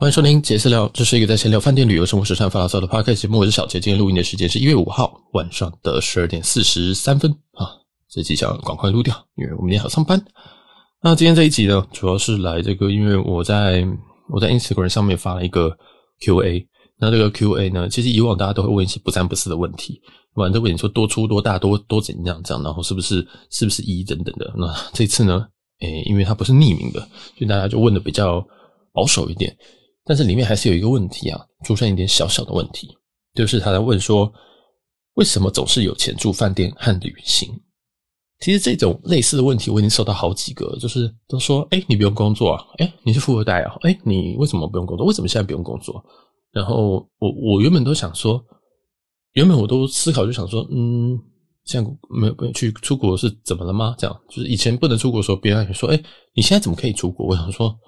欢迎收听杰私聊，这是一个在闲聊饭店、旅游、生活、时尚、发牢骚的 podcast 节目。我是小杰，今天录音的时间是一月五号晚上的十二点四十三分啊。这集想赶快录掉，因为我明天还要上班。那今天这一集呢，主要是来这个，因为我在我在 Instagram 上面发了一个 Q&A。那这个 Q&A 呢，其实以往大家都会问一些不三不四的问题，反正问你说多粗多大多多怎样这样，然后是不是是不是一等等的。那这次呢，诶，因为它不是匿名的，所以大家就问的比较保守一点。但是里面还是有一个问题啊，出现一点小小的问题，就是他在问说，为什么总是有钱住饭店和旅行？其实这种类似的问题我已经收到好几个，就是都说，哎，你不用工作啊，哎，你是富二代啊，哎，你为什么不用工作？为什么现在不用工作？然后我我原本都想说，原本我都思考就想说，嗯，现在没有去出国是怎么了吗？这样就是以前不能出国的时候，别人还说，哎，你现在怎么可以出国？我想说。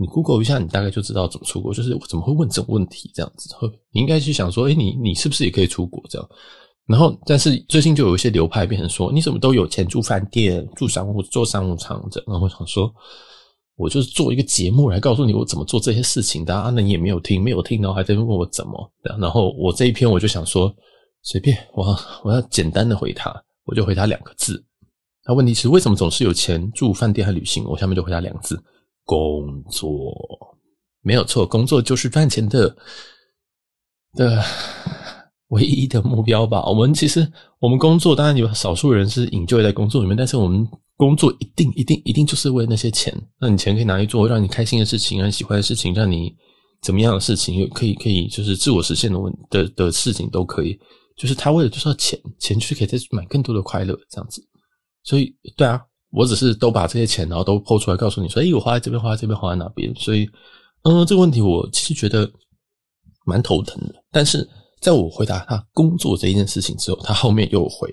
你 Google 一下，你大概就知道怎么出国。就是我怎么会问这种问题？这样子，你应该去想说，诶，你你是不是也可以出国？这样。然后，但是最近就有一些流派变成说，你怎么都有钱住饭店、住商务、做商务舱这。然后我想说，我就是做一个节目来告诉你我怎么做这些事情的啊。那你也没有听，没有听，然后还在问我怎么。然后我这一篇我就想说，随便，我我要简单的回他，我就回他两个字。那问题是为什么总是有钱住饭店和旅行？我下面就回他两个字。工作没有错，工作就是赚钱的的 唯一的目标吧。我们其实，我们工作当然有少数人是 enjoy 在工作里面，但是我们工作一定、一定、一定就是为那些钱。那你钱可以拿去做让你开心的事情，让你喜欢的事情，让你怎么样的事情，可以可以就是自我实现的问的的事情都可以。就是他为了就是要钱，钱就是可以再买更多的快乐这样子。所以，对啊。我只是都把这些钱，然后都抛出来告诉你说，诶，我花在这边，花在这边，花在哪边？所以，嗯，这个问题我其实觉得蛮头疼的。但是，在我回答他工作这一件事情之后，他后面又回，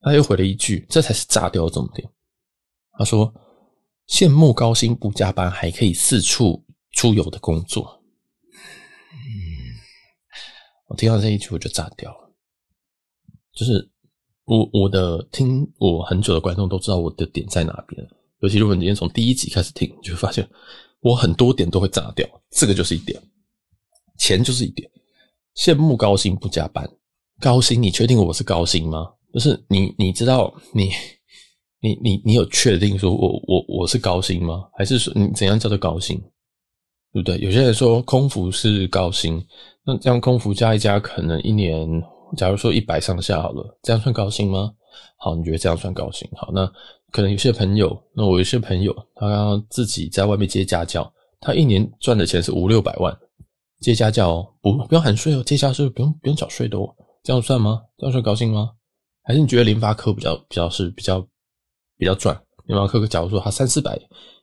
他又回了一句，这才是炸掉的重点。他说：“羡慕高薪不加班，还可以四处出游的工作。”嗯，我听到这一句我就炸掉了，就是。我我的听我很久的观众都知道我的点在哪边，尤其如果你今天从第一集开始听，你就会发现我很多点都会炸掉。这个就是一点，钱就是一点。羡慕高薪不加班，高薪你确定我是高薪吗？就是你你知道你你你你有确定说我我我是高薪吗？还是说你怎样叫做高薪？对不对？有些人说空服是高薪，那这样空服加一加，可能一年。假如说一百上下好了，这样算高薪吗？好，你觉得这样算高薪？好，那可能有些朋友，那我有些朋友，他刚刚自己在外面接家教，他一年赚的钱是五六百万，接家教哦，不不用含税哦，接家教不用不用缴税的哦，这样算吗？这样算高薪吗？还是你觉得联发科比较比较是比较比较赚？联发科假如说他三四百，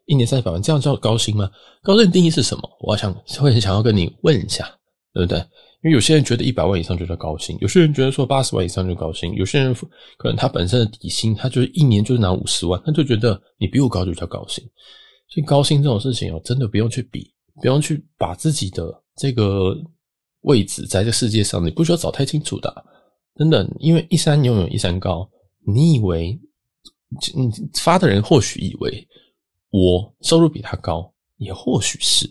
一年三四百万，这样叫高薪吗？高薪的定义是什么？我想会很想要跟你问一下，对不对？因为有些人觉得一百万以上就叫高薪，有些人觉得说八十万以上就高薪，有些人可能他本身的底薪，他就是一年就是拿五十万，他就觉得你比我高就叫高薪。所以高薪这种事情哦，真的不用去比，不用去把自己的这个位置在这世界上，你不需要找太清楚的，真的。因为一山永有一山高，你以为你发的人或许以为我收入比他高，也或许是，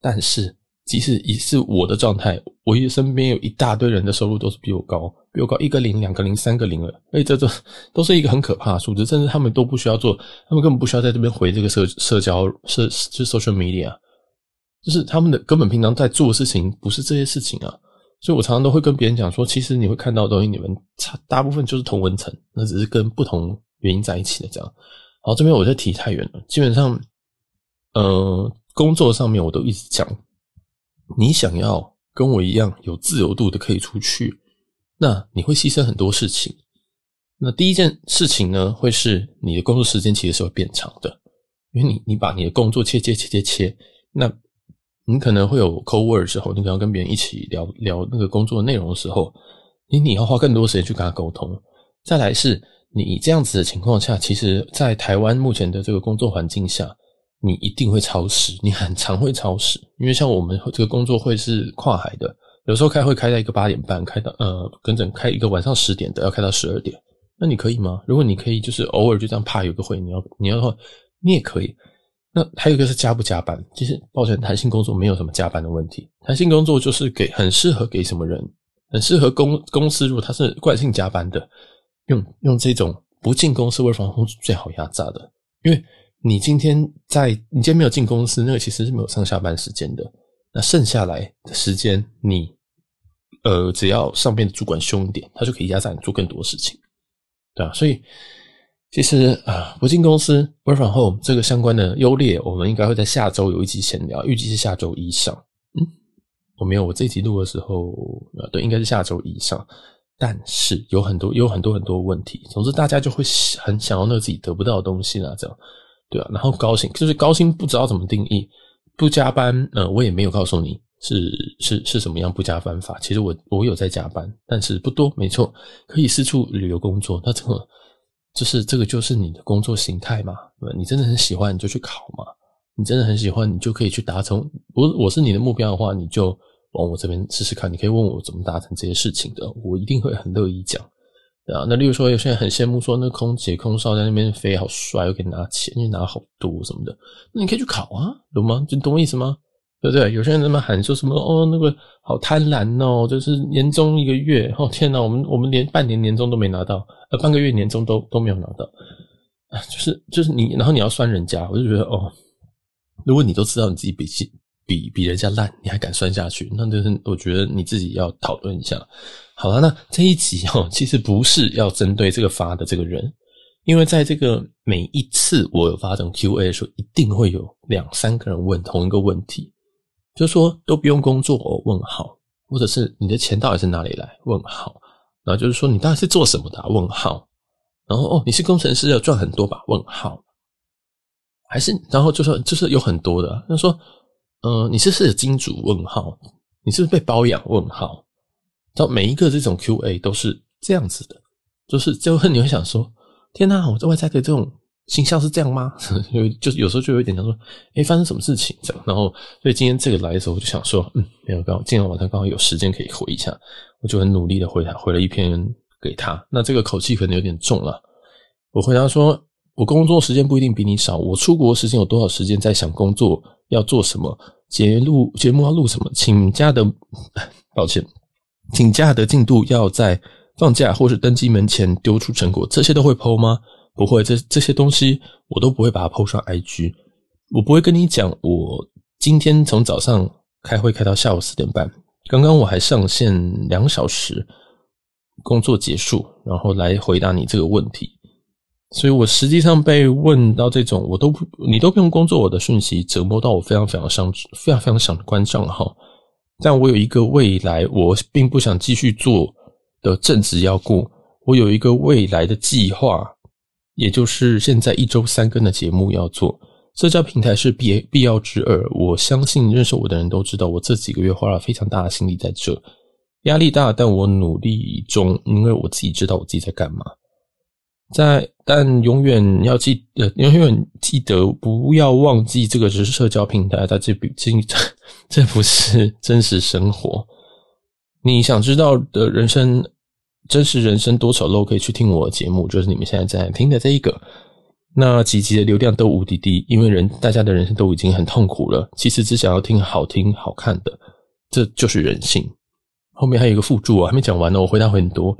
但是。即使已是我的状态，我身边有一大堆人的收入都是比我高，比我高一个零、两个零、三个零了，哎，这这都是一个很可怕的数字，甚至他们都不需要做，他们根本不需要在这边回这个社社交社就 social media，就是他们的根本平常在做的事情不是这些事情啊，所以我常常都会跟别人讲说，其实你会看到的东西，你们差大部分就是同文层，那只是跟不同原因在一起的这样。好，这边我就提太远了，基本上，呃，工作上面我都一直讲。你想要跟我一样有自由度的可以出去，那你会牺牲很多事情。那第一件事情呢，会是你的工作时间其实是会变长的，因为你你把你的工作切切切切切，那你可能会有 cold work 的时候，你可能跟别人一起聊聊那个工作内容的时候，你你要花更多时间去跟他沟通。再来是你这样子的情况下，其实，在台湾目前的这个工作环境下。你一定会超时，你很常会超时，因为像我们这个工作会是跨海的，有时候开会开到一个八点半，开到呃，跟着开一个晚上十点的，要开到十二点，那你可以吗？如果你可以，就是偶尔就这样怕有个会，你要你要的话，你也可以。那还有一个是加不加班，其实抱歉，弹性工作没有什么加班的问题，弹性工作就是给很适合给什么人，很适合公公司，如果他是惯性加班的，用用这种不进公司 work from home 最好压榨的，因为你今天在你今天没有进公司，那个其实是没有上下班时间的，那剩下来的时间你呃只要上边的主管凶一点，他就可以压榨你做更多事情，对啊，所以。其实啊，不进公司 work from home 这个相关的优劣，我们应该会在下周有一集闲聊，预计是下周一上。嗯，我没有，我这一集录的时候，呃，对，应该是下周一上。但是有很多，有很多很多问题。总之，大家就会很想要那个自己得不到的东西啦，这样，对啊。然后高薪，就是高薪不知道怎么定义，不加班，呃，我也没有告诉你是是是什么样不加班法。其实我我有在加班，但是不多，没错，可以四处旅游工作。那这个。就是这个，就是你的工作形态嘛，你真的很喜欢，你就去考嘛。你真的很喜欢，你就可以去达成。我我是你的目标的话，你就往我这边试试看。你可以问我怎么达成这些事情的，我一定会很乐意讲。对啊，那例如说，有些人很羡慕说，那空姐、空少在那边飞好帅，又可以拿钱，又拿好多什么的。那你可以去考啊，懂吗？就懂我意思吗？对不对？有些人在那喊说什么哦，那个好贪婪哦，就是年终一个月哦，天哪，我们我们连半年年终都没拿到，呃，半个月年终都都没有拿到啊，就是就是你，然后你要算人家，我就觉得哦，如果你都知道你自己比比比人家烂，你还敢算下去，那就是我觉得你自己要讨论一下。好了，那这一集哦，其实不是要针对这个发的这个人，因为在这个每一次我有发这种 Q&A 的时候，一定会有两三个人问同一个问题。就说都不用工作哦？问号，或者是你的钱到底是哪里来？问号，然后就是说你到底是做什么的？问号，然后哦，你是工程师要赚很多吧？问号，还是然后就说就是有很多的，就说、呃，你是不是金主？问号，你是不是被包养？问号，到每一个这种 Q&A 都是这样子的，就是就会你会想说，天哪，我在外在的这种。形象是这样吗？就就是有时候就有一点想说，诶，发生什么事情这样？然后所以今天这个来的时候，我就想说，嗯，没有，刚好今天晚上刚好有时间可以回一下，我就很努力的回他，回了一篇给他。那这个口气可能有点重了。我回答说，我工作时间不一定比你少，我出国时间有多少时间在想工作要做什么，节录节目要录什么，请假的，抱歉，请假的进度要在放假或是登机门前丢出成果，这些都会 po 吗？不会，这这些东西我都不会把它 po 上 IG。我不会跟你讲，我今天从早上开会开到下午四点半，刚刚我还上线两小时，工作结束，然后来回答你这个问题。所以我实际上被问到这种，我都不，你都不用工作，我的讯息折磨到我非常非常伤，非常非常想关账号。但我有一个未来，我并不想继续做的正职要过，我有一个未来的计划。也就是现在一周三更的节目要做，社交平台是必必要之二。我相信认识我的人都知道，我这几个月花了非常大的心力在这，压力大，但我努力中，因为我自己知道我自己在干嘛。在，但永远要记，呃，永远记得不要忘记，这个只是社交平台，在这比这这不是真实生活。你想知道的人生。真实人生多丑陋，可以去听我的节目，就是你们现在在听的这一个。那几集的流量都无敌低，因为人大家的人生都已经很痛苦了，其实只想要听好听好看的，这就是人性。后面还有一个附注啊，还没讲完呢，我回答很多。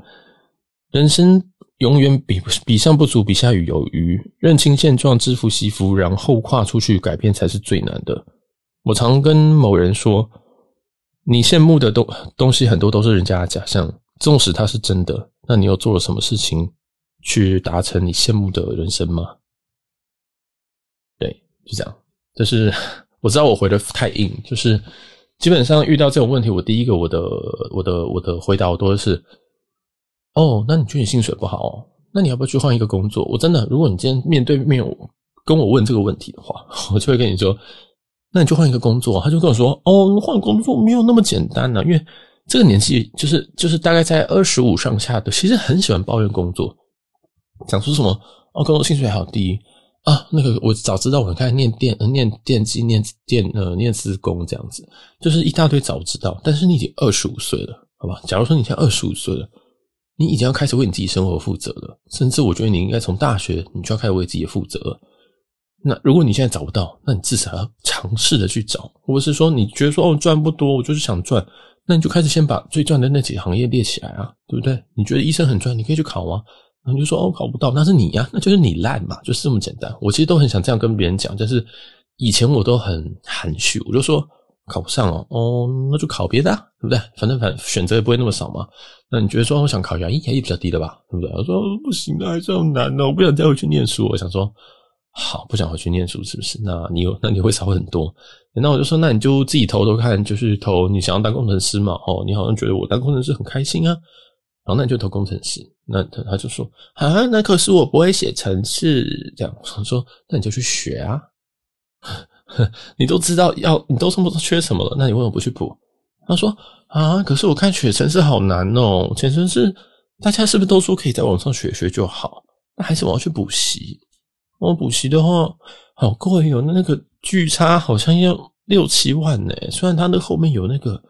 人生永远比比上不足，比下有余。认清现状，知福惜福，然后跨出去改变才是最难的。我常跟某人说，你羡慕的东东西很多都是人家的假象。纵使它是真的，那你又做了什么事情去达成你羡慕的人生吗？对，就这样。就是我知道我回的太硬，就是基本上遇到这种问题，我第一个我的我的我的回答我都是：哦，那你觉得你薪水不好哦？那你要不要去换一个工作？我真的，如果你今天面对面跟我问这个问题的话，我就会跟你说：那你就换一个工作。他就跟我说：哦，换工作没有那么简单呢，因为。这个年纪就是就是大概在二十五上下的，其实很喜欢抱怨工作，讲出什么哦，工作薪水好低啊，那个我早知道我开始念电呃念电机念电呃念资工这样子，就是一大堆早知道。但是你已经二十五岁了，好吧？假如说你现在二十五岁了，你已经要开始为你自己生活负责了，甚至我觉得你应该从大学你就要开始为自己负责了。那如果你现在找不到，那你至少要尝试的去找，或者是说你觉得说哦赚不多，我就是想赚，那你就开始先把最赚的那几个行业列起来啊，对不对？你觉得医生很赚，你可以去考啊。然后你就说哦考不到，那是你呀，那就是你烂嘛，就是这么简单。我其实都很想这样跟别人讲，但是以前我都很含蓄，我就说考不上哦，哦那就考别的啊，对不对？反正反正选择也不会那么少嘛。那你觉得说我想考牙医，牙医比较低的吧，对不对？我说不行啊，还是难哦，我不想再回去念书。我想说。好，不想回去念书是不是？那你有，那你会少很多。那我就说，那你就自己投投看，就是投你想要当工程师嘛。哦，你好像觉得我当工程师很开心啊。然后那你就投工程师。那他他就说啊，那可是我不会写程式。这样我说，那你就去学啊。你都知道要，你都这么缺什么了，那你为什么不去补？他说啊，可是我看学程式好难哦。学程式大家是不是都说可以在网上学学就好？那还是我要去补习？我补习的话，好贵哟，那那个巨差好像要六七万呢。虽然他那后面有那个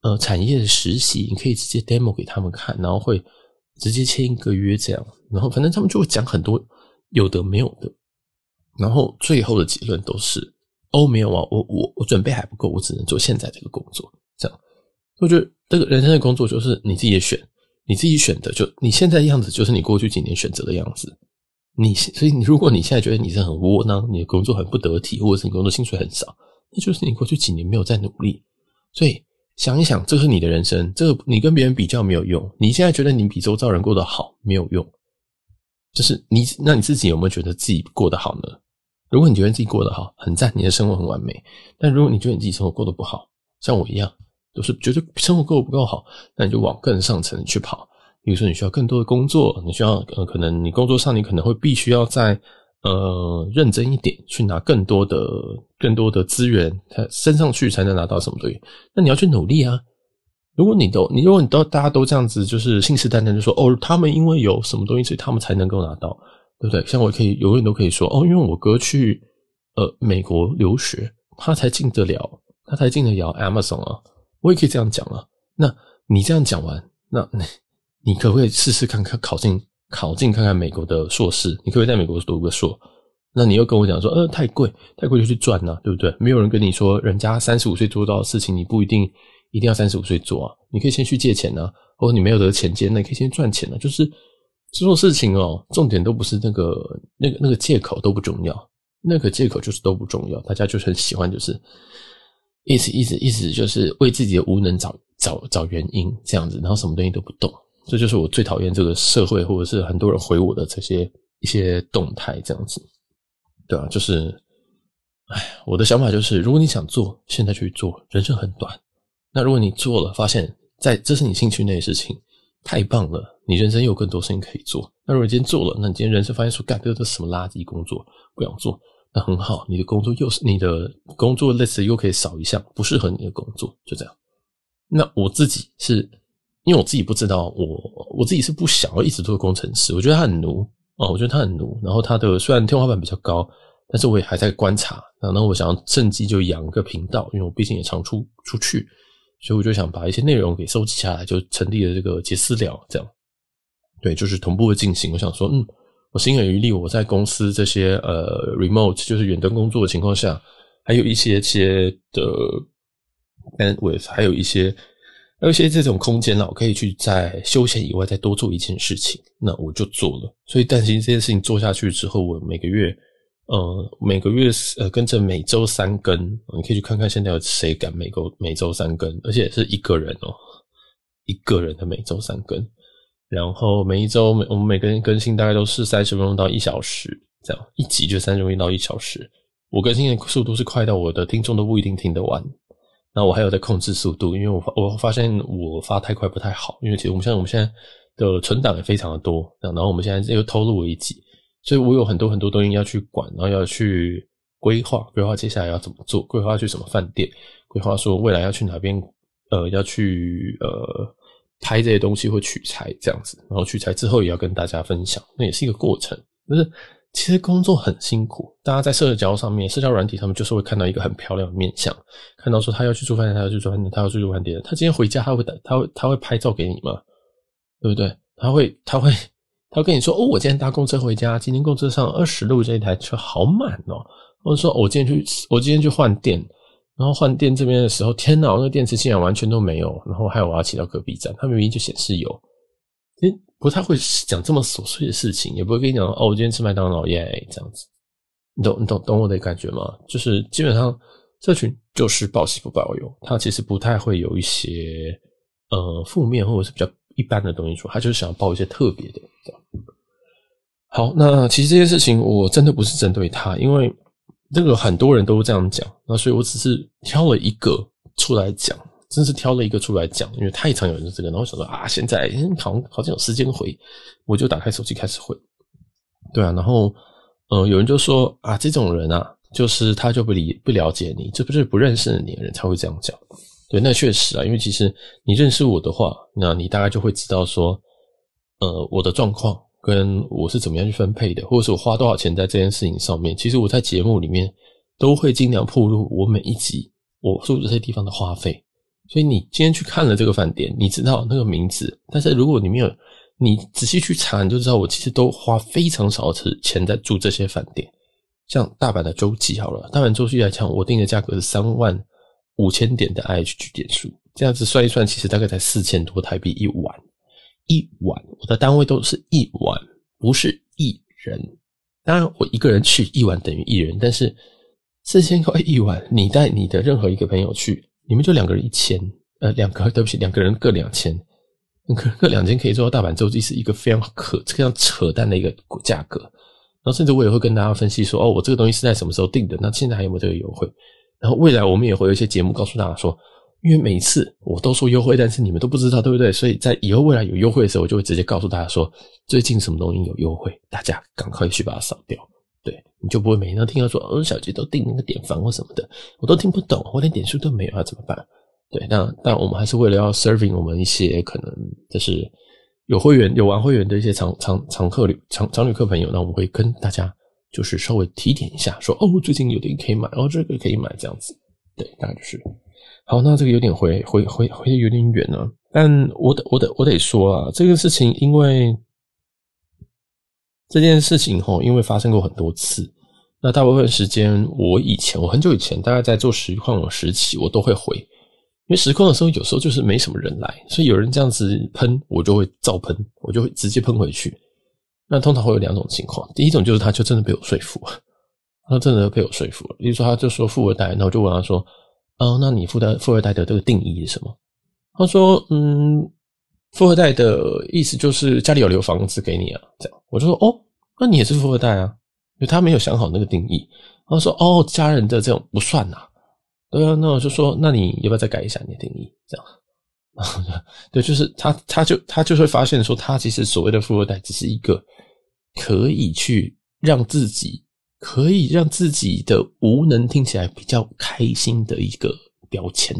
呃产业的实习，你可以直接 demo 给他们看，然后会直接签一个约这样，然后反正他们就会讲很多有的没有的，然后最后的结论都是哦没有啊，我我我准备还不够，我只能做现在这个工作这样。我觉得这个人生的工作就是你自己选，你自己选的，就你现在样子就是你过去几年选择的样子。你所以你如果你现在觉得你是很窝囊，你的工作很不得体，或者是你工作薪水很少，那就是你过去几年没有在努力。所以想一想，这是你的人生，这个你跟别人比较没有用。你现在觉得你比周遭人过得好没有用，就是你那你自己有没有觉得自己过得好呢？如果你觉得自己过得好，很赞，你的生活很完美。但如果你觉得你自己生活过得不好，像我一样，都是觉得生活过得不够好，那你就往更上层去跑。比如说，你需要更多的工作，你需要呃，可能你工作上你可能会必须要再呃认真一点，去拿更多的更多的资源，他升上去才能拿到什么东西。那你要去努力啊！如果你都你如果你都大家都这样子，就是信誓旦旦就说哦，他们因为有什么东西，所以他们才能够拿到，对不对？像我可以永远都可以说哦，因为我哥去呃美国留学，他才进得了，他才进得了 Amazon 啊，我也可以这样讲啊。那你这样讲完，那。你可不可以试试看看考进考进看看美国的硕士？你可不可以在美国读个硕？那你又跟我讲说，呃，太贵，太贵就去赚呐，对不对？没有人跟你说，人家三十五岁做到的事情，你不一定一定要三十五岁做啊。你可以先去借钱呐，或者你没有得钱借，那你可以先赚钱啊。就是这种事情哦，重点都不是那个那个那个借口都不重要，那个借口就是都不重要。大家就是很喜欢，就是一直一直一直就是为自己的无能找找找原因这样子，然后什么东西都不动。这就是我最讨厌这个社会，或者是很多人回我的这些一些动态，这样子，对啊，就是，哎，我的想法就是，如果你想做，现在去做，人生很短。那如果你做了，发现在这是你兴趣内的事情，太棒了，你人生有更多事情可以做。那如果你今天做了，那你今天人生发现说，干这这什么垃圾工作，不想做，那很好，你的工作又是你的工作类似又可以少一项不适合你的工作，就这样。那我自己是。因为我自己不知道，我我自己是不想要一直做工程师。我觉得他很奴啊，我觉得他很奴。然后他的虽然天花板比较高，但是我也还在观察。然后我想要趁机就养个频道，因为我毕竟也常出出去，所以我就想把一些内容给收集下来，就成立了这个杰私聊，这样。对，就是同步的进行。我想说，嗯，我心有余力，我在公司这些呃 remote 就是远端工作的情况下，还有一些些的 bandwidth，还有一些还。有一些这种空间呢，我可以去在休闲以外再多做一件事情，那我就做了。所以，但是这件事情做下去之后，我每个月，呃，每个月呃跟着每周三更，你可以去看看现在有谁敢每周每周三更，而且是一个人哦，一个人的每周三更。然后每一周每我们每个人更新大概都是三十分钟到一小时，这样一集就三十分钟到一小时。我更新的速度是快到我的听众都不一定听得完。那我还有在控制速度，因为我发我发现我发太快不太好，因为其实我们现在我们现在的存档也非常的多，然后我们现在又偷录了一集，所以我有很多很多东西要去管，然后要去规划规划接下来要怎么做，规划去什么饭店，规划说未来要去哪边，呃，要去呃拍这些东西或取材这样子，然后取材之后也要跟大家分享，那也是一个过程，就是。其实工作很辛苦，大家在社交上面、社交软体上面，就是会看到一个很漂亮的面相，看到说他要去做饭店，他要去做饭店，他要去住饭店。他今天回家，他会他会他会拍照给你吗？对不对？他会他会他会跟你说：“哦，我今天搭公车回家，今天公车上二十路这一台车好满哦。”或者说：“我今天去，我今天去换电，然后换电这边的时候，天哪，那个电池竟然完全都没有。然后还有我要骑到隔壁站，他明明就显示有。其实不太会讲这么琐碎的事情，也不会跟你讲哦，我今天吃麦当劳耶这样子。你懂你懂懂我的感觉吗？就是基本上这群就是报喜不报忧，他其实不太会有一些呃负面或者是比较。”一般的东西说，他就是想要报一些特别的。好，那其实这件事情我真的不是针对他，因为这个很多人都这样讲，那所以我只是挑了一个出来讲，真是挑了一个出来讲，因为太常有人这个，然后想说啊，现在好像好像有时间回，我就打开手机开始回。对啊，然后呃，有人就说啊，这种人啊，就是他就不理不了解你，这不是不认识你的人才会这样讲。对，那确实啊，因为其实你认识我的话，那你大概就会知道说，呃，我的状况跟我是怎么样去分配的，或者是我花多少钱在这件事情上面。其实我在节目里面都会尽量铺露我每一集我住这些地方的花费。所以你今天去看了这个饭店，你知道那个名字，但是如果你没有你仔细去查，你就知道我其实都花非常少的钱在住这些饭店。像大阪的洲际好了，大阪洲际来讲，我定的价格是三万。五千点的 IHG 点数，这样子算一算，其实大概才四千多台币一晚。一晚，我的单位都是一晚，不是一人。当然，我一个人去一晚等于一人，但是四千块一晚，你带你的任何一个朋友去，你们就两个人一千，呃，两个对不起，两个人各两千，两个人各两千可以做到大阪洲际是一个非常可非常扯淡的一个价格。然后，甚至我也会跟大家分析说，哦，我这个东西是在什么时候定的？那现在还有没有这个优惠？然后未来我们也会有一些节目告诉大家说，因为每次我都说优惠，但是你们都不知道，对不对？所以在以后未来有优惠的时候，我就会直接告诉大家说，最近什么东西有优惠，大家赶快去把它扫掉。对，你就不会每天都听到说，哦，小杰都订那个点房或什么的，我都听不懂，我连点数都没有，要怎么办？对，那但我们还是为了要 serving 我们一些可能就是有会员、有玩会员的一些常常常客旅、常常旅客朋友，那我们会跟大家。就是稍微提点一下，说哦，最近有点可以买，哦，这个可以买，这样子，对，大概就是。好，那这个有点回回回回的有点远了，但我得我得我得说啊，这个事情，因为这件事情吼，因为发生过很多次，那大部分时间，我以前我很久以前，大概在做实况的时期，我都会回，因为实况的时候有时候就是没什么人来，所以有人这样子喷，我就会照喷，我就会直接喷回去。那通常会有两种情况，第一种就是他就真的被我说服，他真的被我说服了。比如说，他就说富二代，那我就问他说：“哦，那你富二富二代的这个定义是什么？”他说：“嗯，富二代的意思就是家里有留房子给你啊。”这样，我就说：“哦，那你也是富二代啊？”因为他没有想好那个定义。他说：“哦，家人的这种不算呐。”对啊，那我就说：“那你要不要再改一下你的定义？”这样。对，就是他，他就他就会发现说，他其实所谓的富二代只是一个可以去让自己可以让自己的无能听起来比较开心的一个标签。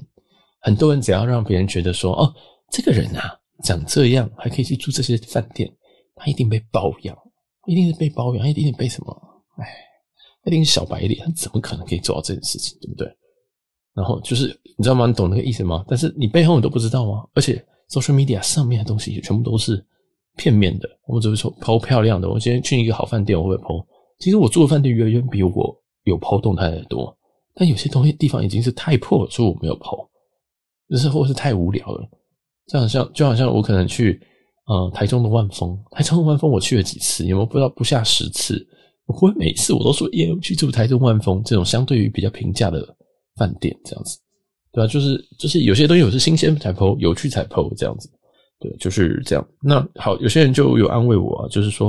很多人只要让别人觉得说，哦，这个人啊长这样还可以去住这些饭店，他一定被包养，一定是被包养，一定是被什么？哎，一定是小白脸，他怎么可能可以做到这件事情，对不对？然后就是你知道吗？你懂那个意思吗？但是你背后你都不知道吗？而且 social media 上面的东西也全部都是片面的。我们只会说 po 漂亮的。我今天去一个好饭店，我会 po。其实我住的饭店远远比我有抛动态的多。但有些东西地方已经是太破了，所以我没有 po。就是或是太无聊了。就好像就好像我可能去呃台中的万丰，台中的万丰我去了几次，有没有不知道不下十次？我会每次我都说耶，去住台中万丰这种相对于比较平价的。饭店这样子，对吧？就是就是有些东西我是新鲜才抛有趣才抛这样子，对，就是这样。那好，有些人就有安慰我啊，就是说，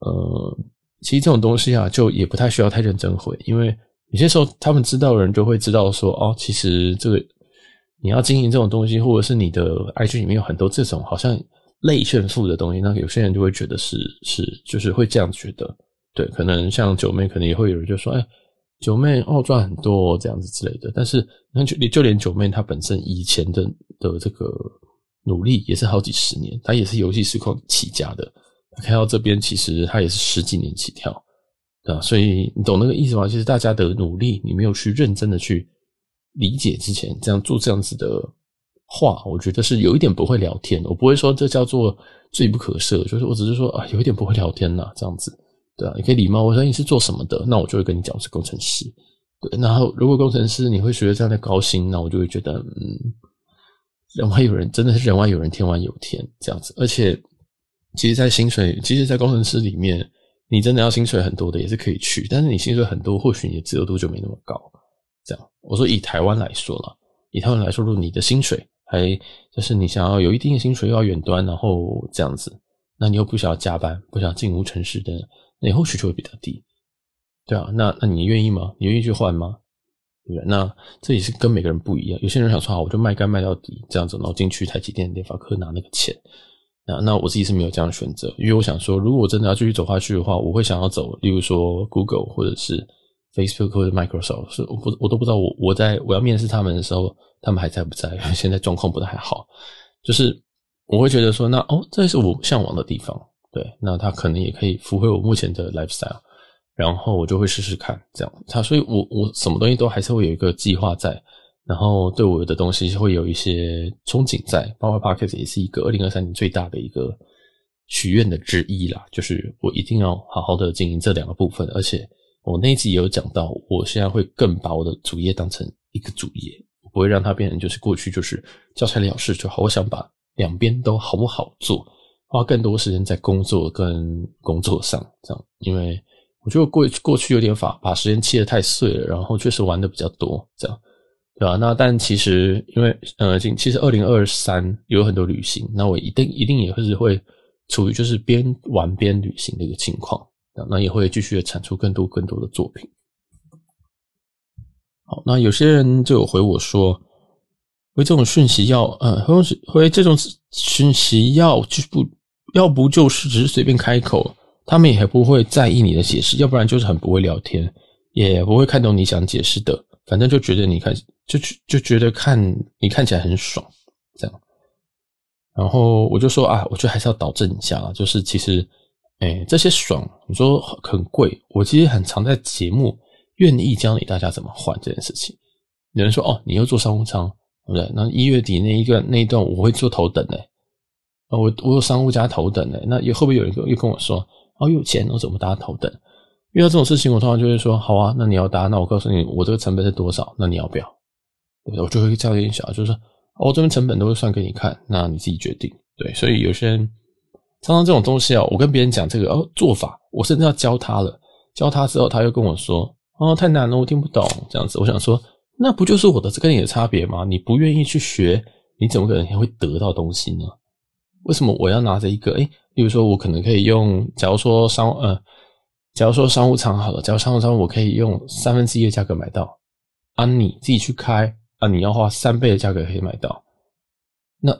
呃，其实这种东西啊，就也不太需要太认真回，因为有些时候他们知道的人就会知道说，哦，其实这个你要经营这种东西，或者是你的 IG 里面有很多这种好像类炫富的东西，那有些人就会觉得是是，就是会这样觉得，对，可能像九妹，可能也会有人就说，哎。九妹哦，赚很多这样子之类的，但是你看，就就连九妹她本身以前的的这个努力也是好几十年，她也是游戏实况起家的，开到这边其实他也是十几年起跳，对啊，所以你懂那个意思吗？其实大家的努力，你没有去认真的去理解之前，这样做这样子的话，我觉得是有一点不会聊天。我不会说这叫做罪不可赦，就是我只是说啊，有一点不会聊天呐，这样子，对啊，你可以礼貌。我说你是做什么的，那我就会跟你讲是工程师。对，然后如果工程师你会觉得这样的高薪，那我就会觉得嗯，人外有人，真的是人外有人，天外有天这样子。而且，其实，在薪水，其实，在工程师里面，你真的要薪水很多的也是可以去，但是你薪水很多，或许你的自由度就没那么高。这样，我说以台湾来说了，以台湾来说，如果你的薪水还就是你想要有一定的薪水，又要远端，然后这样子，那你又不想要加班，不想进无尘室的，那你或许就会比较低，对啊，那那你愿意吗？你愿意去换吗？对不对？那这也是跟每个人不一样。有些人想说好，我就卖肝卖到底，这样子，然后进去台积电、联发科拿那个钱。那那我自己是没有这样的选择，因为我想说，如果我真的要继续走下去的话，我会想要走，例如说 Google 或者是。Facebook 或者 Microsoft 是我不我都不知道我我在我要面试他们的时候，他们还在不在？现在状况不太好，就是我会觉得说，那哦，这是我向往的地方，对，那他可能也可以符合我目前的 lifestyle，然后我就会试试看这样。他所以我我什么东西都还是会有一个计划在，然后对我的东西会有一些憧憬在。包括 Podcast 也是一个二零二三年最大的一个许愿的之一啦，就是我一定要好好的经营这两个部分，而且。我那一集也有讲到，我现在会更把我的主业当成一个主业，我不会让它变成就是过去就是交差了事就好。我想把两边都好不好做，花更多时间在工作跟工作上，这样，因为我觉得过过去有点法把时间切得太碎了，然后确实玩的比较多，这样，对吧？那但其实因为呃，今其实二零二三有很多旅行，那我一定一定也会是会处于就是边玩边旅行的一个情况。那也会继续产出更多更多的作品。好，那有些人就有回我说，回这种讯息要，呃，回回这种讯息要就不要不就是只是随便开口，他们也不会在意你的解释，要不然就是很不会聊天，也不会看懂你想解释的，反正就觉得你看就就觉得看你看起来很爽，这样。然后我就说啊，我觉得还是要导正一下啊，就是其实。哎、这些爽，你说很贵，我其实很常在节目愿意教你大家怎么换这件事情。有人说哦，你又做商务舱，对不对？那一月底那一个那一段我会做头等的，我我有商务加头等的，那也会不会有人又跟我说哦，有钱我怎么搭头等？遇到这种事情，我通常就会说好啊，那你要搭，那我告诉你我这个成本是多少，那你要不要？对不对？我就会这样跟小，就是说哦，这边成本都会算给你看，那你自己决定。对，所以有些人。常常这种东西啊，我跟别人讲这个哦做法，我甚至要教他了。教他之后，他又跟我说：“哦，太难了，我听不懂。”这样子，我想说，那不就是我的跟你的差别吗？你不愿意去学，你怎么可能会得到东西呢？为什么我要拿着一个？诶，例如说，我可能可以用，假如说商呃，假如说商务舱好了，假如商务舱我可以用三分之一的价格买到，啊，你自己去开啊，你要花三倍的价格可以买到，那。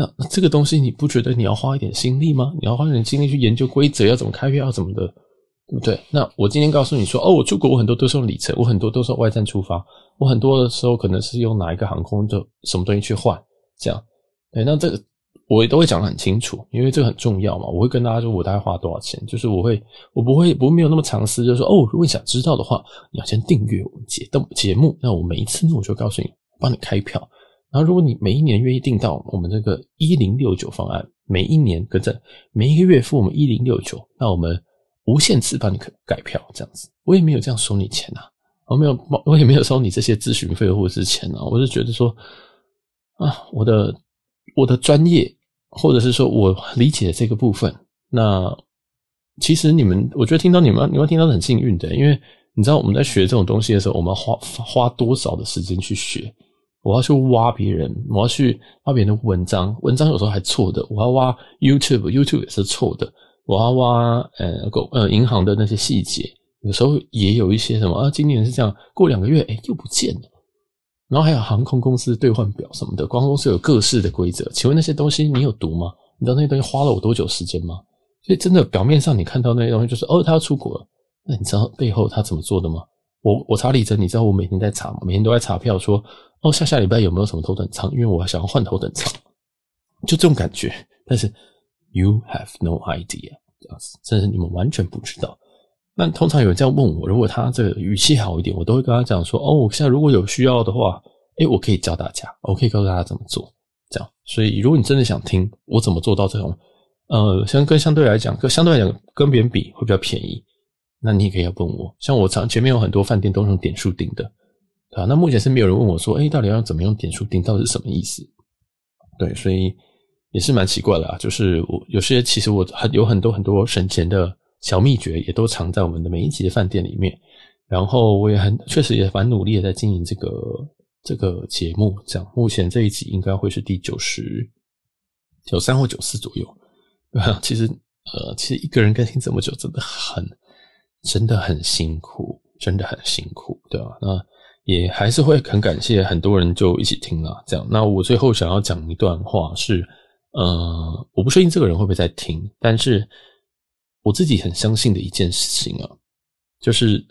那这个东西你不觉得你要花一点心力吗？你要花一点心力去研究规则，要怎么开票，要怎么的，对不对？那我今天告诉你说，哦，我出国我很多都是用里程，我很多都是外站出发，我很多的时候可能是用哪一个航空的什么东西去换，这样，对，那这个我也都会讲得很清楚，因为这个很重要嘛。我会跟大家说我大概花多少钱，就是我会我不会不会没有那么藏私，就是说哦，如果你想知道的话，你要先订阅我们节的节目，那我每一次呢我就告诉你，帮你开票。然后，如果你每一年愿意订到我们这个一零六九方案，每一年跟着每一个月付我们一零六九，那我们无限次帮你改票，这样子，我也没有这样收你钱啊，我没有，我也没有收你这些咨询费或者是钱啊，我是觉得说啊，我的我的专业，或者是说我理解这个部分，那其实你们，我觉得听到你们，你们听到很幸运的，因为你知道我们在学这种东西的时候，我们花花多少的时间去学。我要去挖别人，我要去挖别人的文章，文章有时候还错的。我要挖 YouTube，YouTube 也是错的。我要挖呃狗呃银行的那些细节，有时候也有一些什么啊，今年是这样，过两个月诶又不见了。然后还有航空公司兑换表什么的，航空公司有各式的规则。请问那些东西你有读吗？你知道那些东西花了我多久时间吗？所以真的表面上你看到那些东西就是哦，他要出国了，那你知道背后他怎么做的吗？我我查里程，你知道我每天在查吗？每天都在查票说。哦，下下礼拜有没有什么头等舱？因为我想要换头等舱，就这种感觉。但是，you have no idea，这样子，真是你们完全不知道。那通常有人这样问我，如果他这个语气好一点，我都会跟他讲说：哦，我现在如果有需要的话，哎，我可以教大家，我可以告诉大家怎么做，这样。所以，如果你真的想听我怎么做到这种，呃，相跟相对来讲，跟相对来讲跟别人比会比较便宜，那你也可以要问我。像我常前面有很多饭店都是用点数订的，对吧？那目前是没有人问我说，哎，到底要怎么用点数订，到底是什么意思？对，所以也是蛮奇怪的啊。就是我有些其实我很有很多很多省钱的小秘诀，也都藏在我们的每一集的饭店里面。然后我也很确实也蛮努力的在经营这个。这个节目这样，目前这一集应该会是第九十九三或九四左右。其实，呃，其实一个人更新这么久，真的很，真的很辛苦，真的很辛苦，对吧？那也还是会很感谢很多人就一起听了这样。那我最后想要讲一段话是，呃，我不确定这个人会不会在听，但是我自己很相信的一件事情啊，就是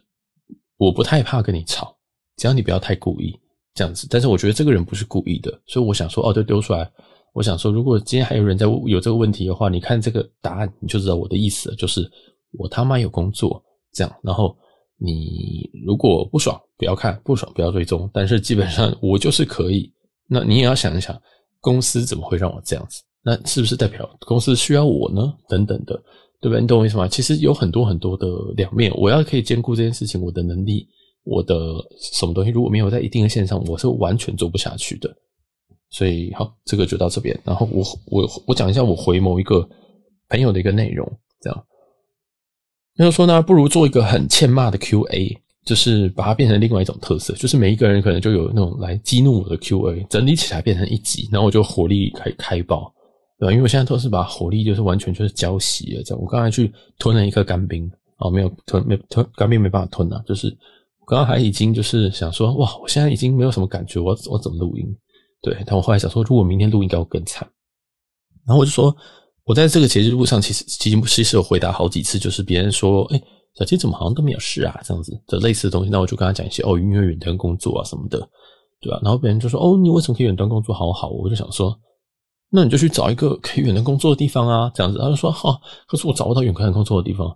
我不太怕跟你吵，只要你不要太故意。这样子，但是我觉得这个人不是故意的，所以我想说，哦，就丢出来。我想说，如果今天还有人在有这个问题的话，你看这个答案，你就知道我的意思了，就是我他妈有工作这样。然后你如果不爽，不要看，不爽不要追踪。但是基本上我就是可以。那你也要想一想，公司怎么会让我这样子？那是不是代表公司需要我呢？等等的，对不对？你懂我意思吗？其实有很多很多的两面，我要可以兼顾这件事情，我的能力。我的什么东西如果没有在一定的线上，我是完全做不下去的。所以好，这个就到这边。然后我我我讲一下我回某一个朋友的一个内容，这样。那就说呢，不如做一个很欠骂的 QA，就是把它变成另外一种特色，就是每一个人可能就有那种来激怒我的 QA，整理起来变成一集，然后我就火力开开爆，对吧？因为我现在都是把火力就是完全就是浇熄了，这样。我刚才去吞了一颗干冰，哦，没有吞，没吞干冰没办法吞啊，就是。刚刚还已经就是想说，哇，我现在已经没有什么感觉，我我怎么录音？对，但我后来想说，如果明天录音，应该会更惨。然后我就说，我在这个节日路上，其实其实其实有回答好几次，就是别人说，哎，小杰怎么好像都没有事啊？这样子的类似的东西，那我就跟他讲一些，哦，因为远端工作啊什么的，对吧？然后别人就说，哦，你为什么可以远端工作？好好，我就想说，那你就去找一个可以远端工作的地方啊，这样子。他就说，哈，可是我找不到远端工作的地方。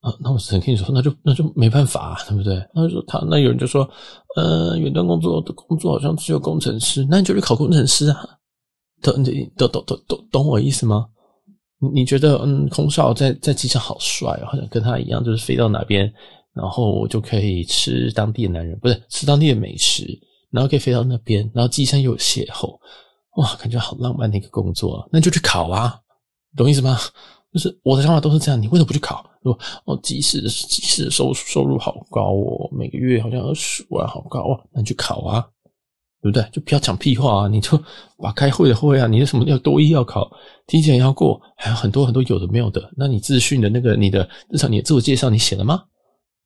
啊，那我只能跟你说，那就那就没办法，对不对？那就说他那有人就说，呃，远端工作的工作好像只有工程师，那你就去考工程师啊？懂你懂懂懂懂懂我意思吗？你觉得嗯，空少在在机场好帅，好像跟他一样，就是飞到哪边，然后我就可以吃当地的男人，不是吃当地的美食，然后可以飞到那边，然后机上又有邂逅，哇，感觉好浪漫的一个工作啊，那就去考啊，懂意思吗？就是我的想法都是这样，你为什么不去考？说哦，即使即使收收入好高哦，每个月好像二十万，好高哦，那你去考啊，对不对？就不要讲屁话啊！你就把开会的会啊，你的什么要多一要考，体检要过，还有很多很多有的没有的。那你自训的那个，你的日常你的自我介绍你写了吗？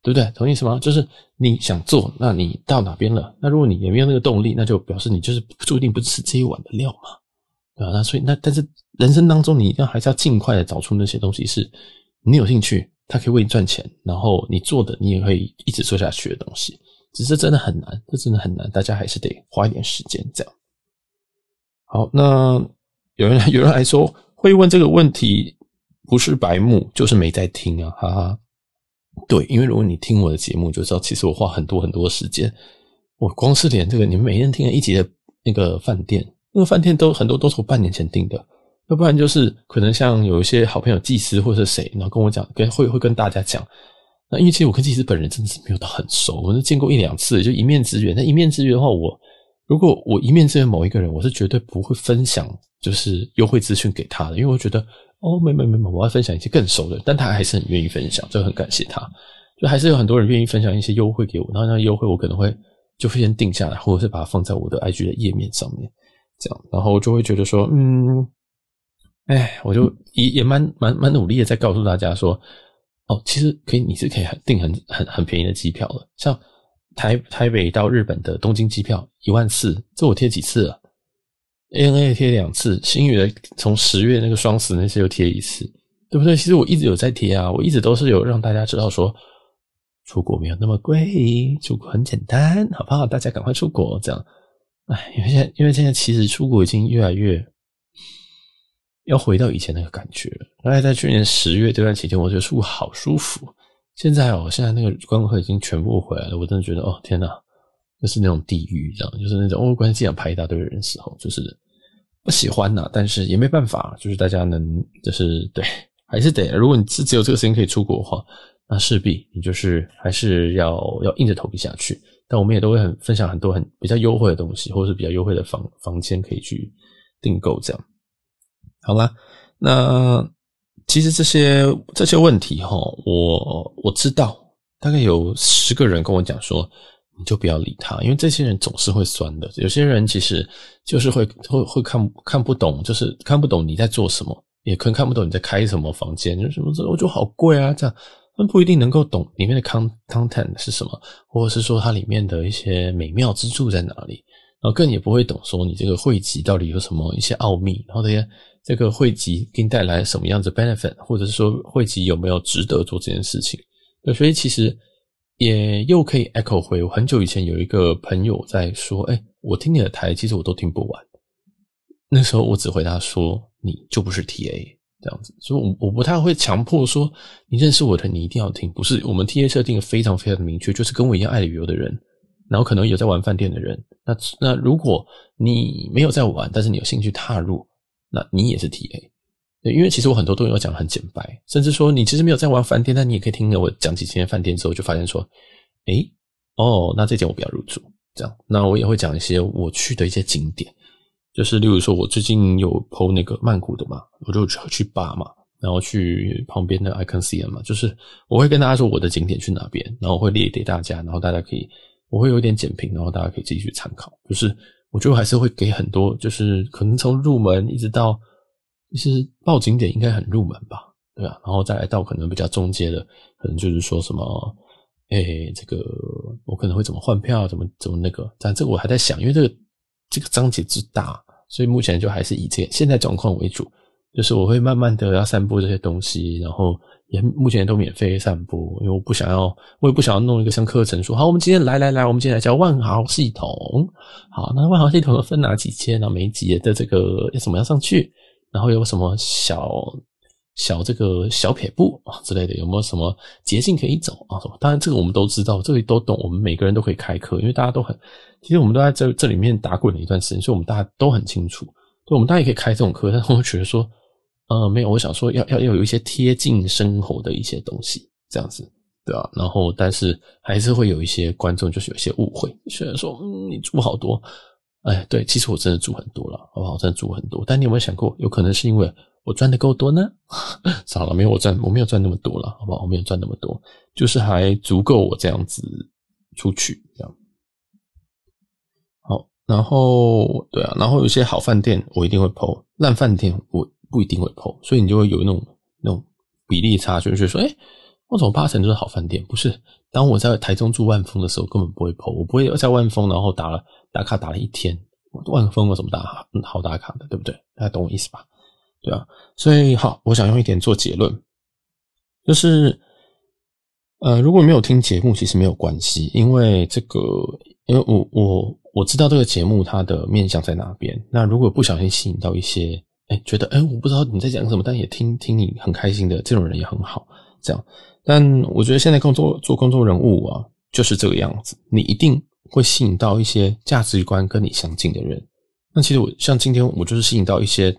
对不对？同意是吗？就是你想做，那你到哪边了？那如果你也没有那个动力，那就表示你就是注定不吃这一碗的料嘛。对啊，那所以那但是人生当中，你一定要还是要尽快的找出那些东西是你有兴趣，它可以为你赚钱，然后你做的你也可以一直做下去的东西。只是真的很难，这真的很难，大家还是得花一点时间这样。好，那有人有人来说会问这个问题，不是白目就是没在听啊，哈哈。对，因为如果你听我的节目，就知道其实我花很多很多时间，我光是连这个你们每天听了一集的那个饭店。那个饭店都很多都是我半年前订的，要不然就是可能像有一些好朋友技师或者是谁，然后跟我讲，跟会会跟大家讲。那因为其实我跟技师本人真的是没有到很熟，我是见过一两次，就一面之缘。那一面之缘的话，我如果我一面之缘某一个人，我是绝对不会分享就是优惠资讯给他的，因为我觉得哦，没没没没，我要分享一些更熟的，但他还是很愿意分享，就很感谢他。就还是有很多人愿意分享一些优惠给我，然后那优惠我可能会就会先定下来，或者是把它放在我的 IG 的页面上面。这样，然后我就会觉得说，嗯，哎，我就也也蛮蛮蛮努力的在告诉大家说，哦，其实可以，你是可以订很很很便宜的机票的，像台台北到日本的东京机票一万四，这我贴几次了？ANA 贴两次，星宇的从十月那个双十那次又贴一次，对不对？其实我一直有在贴啊，我一直都是有让大家知道说，出国没有那么贵，出国很简单，好不好？大家赶快出国，这样。哎，因为现在，因为现在其实出国已经越来越要回到以前那个感觉了。大概在去年十月这段期间，我觉得出国好舒服。现在哦，现在那个观光客已经全部回来了，我真的觉得哦，天哪，就是那种地狱，这样就是那种哦，关系想排一大堆人的时候，就是不喜欢呐，但是也没办法，就是大家能就是对，还是得，如果你是只有这个时间可以出国的话，那势必你就是还是要要硬着头皮下去。但我们也都会很分享很多很比较优惠的东西，或者是比较优惠的房房间可以去订购这样。好啦，那其实这些这些问题哈，我我知道大概有十个人跟我讲说，你就不要理他，因为这些人总是会酸的。有些人其实就是会会会看看不懂，就是看不懂你在做什么，也可能看不懂你在开什么房间，就什么我觉得好贵啊这样。他们不一定能够懂里面的 content 是什么，或者是说它里面的一些美妙之处在哪里，然后更也不会懂说你这个汇集到底有什么一些奥秘，然后这些这个汇集给你带来什么样子 benefit，或者是说汇集有没有值得做这件事情。所以其实也又可以 echo 回我很久以前有一个朋友在说，哎，我听你的台其实我都听不完，那时候我只回答说，你就不是 TA。这样子，所以我我不太会强迫说，你认识我的你一定要听，不是我们 TA 设定的非常非常的明确，就是跟我一样爱旅游的人，然后可能有在玩饭店的人。那那如果你没有在玩，但是你有兴趣踏入，那你也是 TA。对，因为其实我很多东西我讲很简白，甚至说你其实没有在玩饭店，但你也可以听了我讲几间饭店之后，就发现说，诶，哦，那这间我不要入住。这样，那我也会讲一些我去的一些景点。就是，例如说，我最近有 po 那个曼谷的嘛，我就去巴嘛，然后去旁边的 ICONCM 嘛，就是我会跟大家说我的景点去哪边，然后我会列给大家，然后大家可以，我会有一点简评，然后大家可以自己去参考。就是我觉得我还是会给很多，就是可能从入门一直到，其实报景点应该很入门吧，对吧？然后再来到可能比较中阶的，可能就是说什么，哎，这个我可能会怎么换票，怎么怎么那个，但这个我还在想，因为这个。这个章节之大，所以目前就还是以这现在状况为主。就是我会慢慢的要散布这些东西，然后也目前都免费散布，因为我不想要，我也不想要弄一个像课程说，好，我们今天来来来，我们今天来教万豪系统。好，那万豪系统分哪几阶？然后每一级的这个要怎么样上去？然后有什么小小这个小撇步啊之类的？有没有什么捷径可以走啊？当然这个我们都知道，这个都懂，我们每个人都可以开课，因为大家都很。其实我们都在这这里面打滚了一段时间，所以我们大家都很清楚。所以我们当然也可以开这种课，但是我觉得说，呃，没有，我想说要要要有一些贴近生活的一些东西，这样子，对吧？然后，但是还是会有一些观众就是有一些误会，虽然说，嗯，你住好多，哎，对，其实我真的煮很多了，好不好？我真的住很多。但你有没有想过，有可能是因为我赚的够多呢？少了，没有我赚，我没有赚那么多了，好不好？我没有赚那么多，就是还足够我这样子出去这样。好然后，对啊，然后有些好饭店我一定会 po，烂饭店我不一定会 po，所以你就会有那种那种比例差，就是说，诶，怎么八成就是好饭店？不是，当我在台中住万丰的时候，根本不会 po，我不会在万丰然后打了打卡打了一天，万丰有什么打好打卡的，对不对？大家懂我意思吧？对啊，所以好，我想用一点做结论，就是，呃，如果没有听节目，其实没有关系，因为这个，因为我我。我知道这个节目它的面向在哪边。那如果不小心吸引到一些，哎，觉得哎，我不知道你在讲什么，但也听听你很开心的这种人也很好。这样，但我觉得现在工作做公众人物啊，就是这个样子。你一定会吸引到一些价值观跟你相近的人。那其实我像今天我就是吸引到一些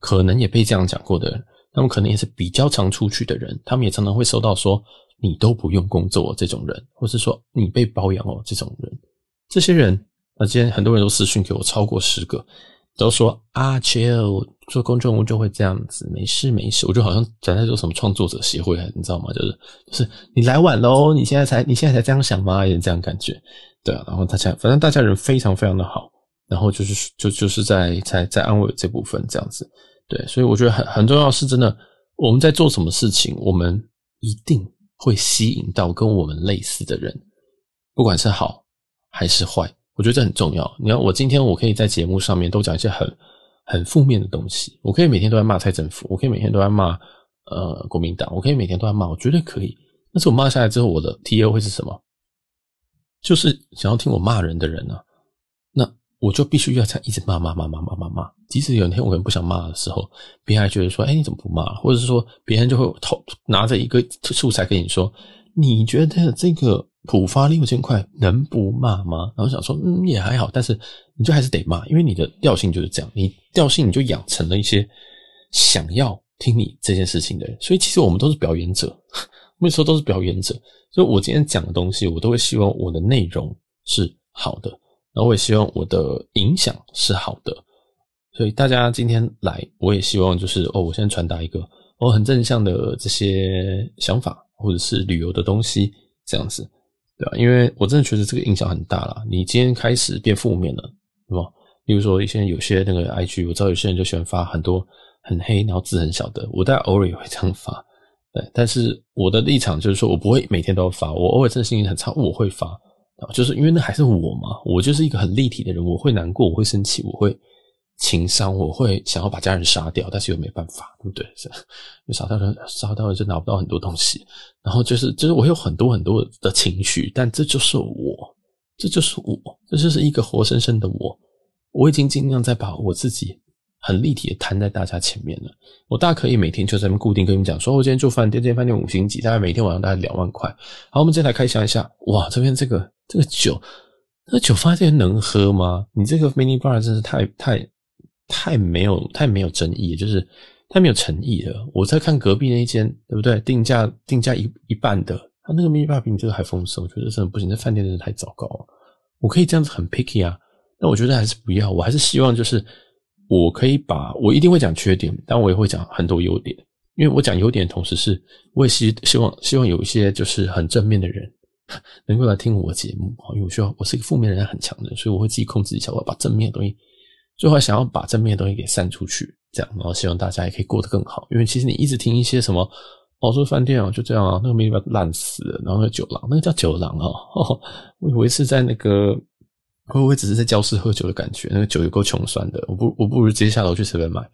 可能也被这样讲过的人，他们可能也是比较常出去的人，他们也常常会收到说你都不用工作这种人，或是说你被包养哦这种人，这些人。那今天很多人都私讯给我，超过十个，都说啊，chill 做公众人物就会这样子，没事没事。我就好像咱在做什么创作者协会，你知道吗？就是就是你来晚喽，你现在才你现在才这样想吗？也这样感觉，对啊。然后大家反正大家人非常非常的好，然后就是就就是在在在安慰这部分这样子，对。所以我觉得很很重要是真的，我们在做什么事情，我们一定会吸引到跟我们类似的人，不管是好还是坏。我觉得这很重要。你看，我今天我可以在节目上面都讲一些很很负面的东西。我可以每天都在骂蔡政府，我可以每天都在骂呃国民党，我可以每天都在骂，我绝对可以。但是我骂下来之后，我的 TA 会是什么？就是想要听我骂人的人啊。那我就必须要这样一直骂骂骂骂骂骂骂。即使有一天我可能不想骂的时候，别人还觉得说：“哎，你怎么不骂？”或者是说别人就会偷拿着一个素材跟你说：“你觉得这个？”普发六千块，能不骂吗？然后想说，嗯，也还好，但是你就还是得骂，因为你的调性就是这样，你调性你就养成了一些想要听你这件事情的人，所以其实我们都是表演者，那时候都是表演者，所以我今天讲的东西，我都会希望我的内容是好的，然后我也希望我的影响是好的，所以大家今天来，我也希望就是哦，我先传达一个我很正向的这些想法。或者是旅游的东西这样子，对吧？因为我真的觉得这个影响很大啦。你今天开始变负面了，对吧？例如说一些有些那个 IG，我知道有些人就喜欢发很多很黑，然后字很小的。我大概偶尔也会这样发，对。但是我的立场就是说我不会每天都要发，我偶尔真的心情很差，我会发，就是因为那还是我嘛，我就是一个很立体的人，我会难过，我会生气，我会。情商，我会想要把家人杀掉，但是又没办法，对不对？是，因为杀掉人，杀掉人就拿不到很多东西。然后就是，就是我有很多很多的情绪，但这就是我，这就是我，这就是一个活生生的我。我已经尽量在把我自己很立体的摊在大家前面了。我大可以每天就在那边固定跟你们讲，说我今天住饭店，这间饭店五星级，大概每天晚上大概两万块。好，我们今天来开箱一下，哇，这边这个这个酒，这个酒发现能喝吗？你这个 mini bar 真是太太。太没有太没有争议，就是太没有诚意了。我在看隔壁那一间，对不对？定价定价一一半的，他那个 mini bar 比你这个还丰盛，我觉得真的不行。这饭店真的太糟糕了。我可以这样子很 picky 啊，但我觉得还是不要。我还是希望就是我可以把我一定会讲缺点，但我也会讲很多优点。因为我讲优点的同时是，我也希希望希望有一些就是很正面的人 能够来听我节目。因为我需要我是一个负面人很强的人，所以我会自己控制一下，我要把正面的东西。最后想要把正面的东西给散出去，这样，然后希望大家也可以过得更好。因为其实你一直听一些什么，哦，说饭店啊，就这样啊，那个米老板烂死了，然后那个酒廊，那个叫酒廊啊，我以为是在那个，会不会只是在教室喝酒的感觉？那个酒有够穷酸的，我不，我不如直接下楼去随便买。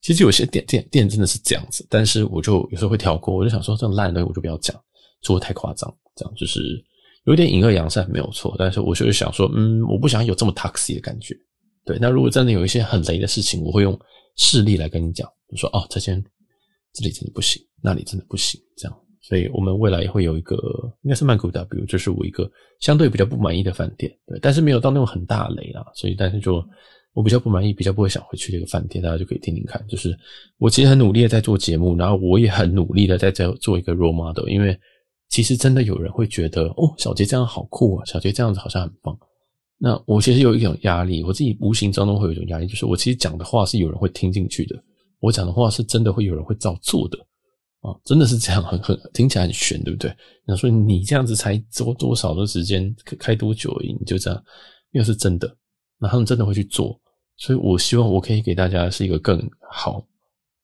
其实有些店店店真的是这样子，但是我就有时候会跳过，我就想说这种烂的东西我就不要讲，说的太夸张，这样就是有点隐恶扬善没有错，但是我就是想说，嗯，我不想有这么 toxic 的感觉。对，那如果真的有一些很雷的事情，我会用事例来跟你讲，就说哦，这间这里真的不行，那里真的不行，这样。所以我们未来也会有一个，应该是曼谷 W，就是我一个相对比较不满意的饭店，对，但是没有到那种很大雷啦。所以，但是就我比较不满意，比较不会想回去这个饭店，大家就可以听听看。就是我其实很努力的在做节目，然后我也很努力的在在做一个 role model，因为其实真的有人会觉得哦，小杰这样好酷啊，小杰这样子好像很棒。那我其实有一种压力，我自己无形当中会有一种压力，就是我其实讲的话是有人会听进去的，我讲的话是真的会有人会照做的啊，真的是这样，很很听起来很玄，对不对？那所以你这样子才做多少的时间，开多久而已，你就这样，因为是真的，那他们真的会去做，所以我希望我可以给大家是一个更好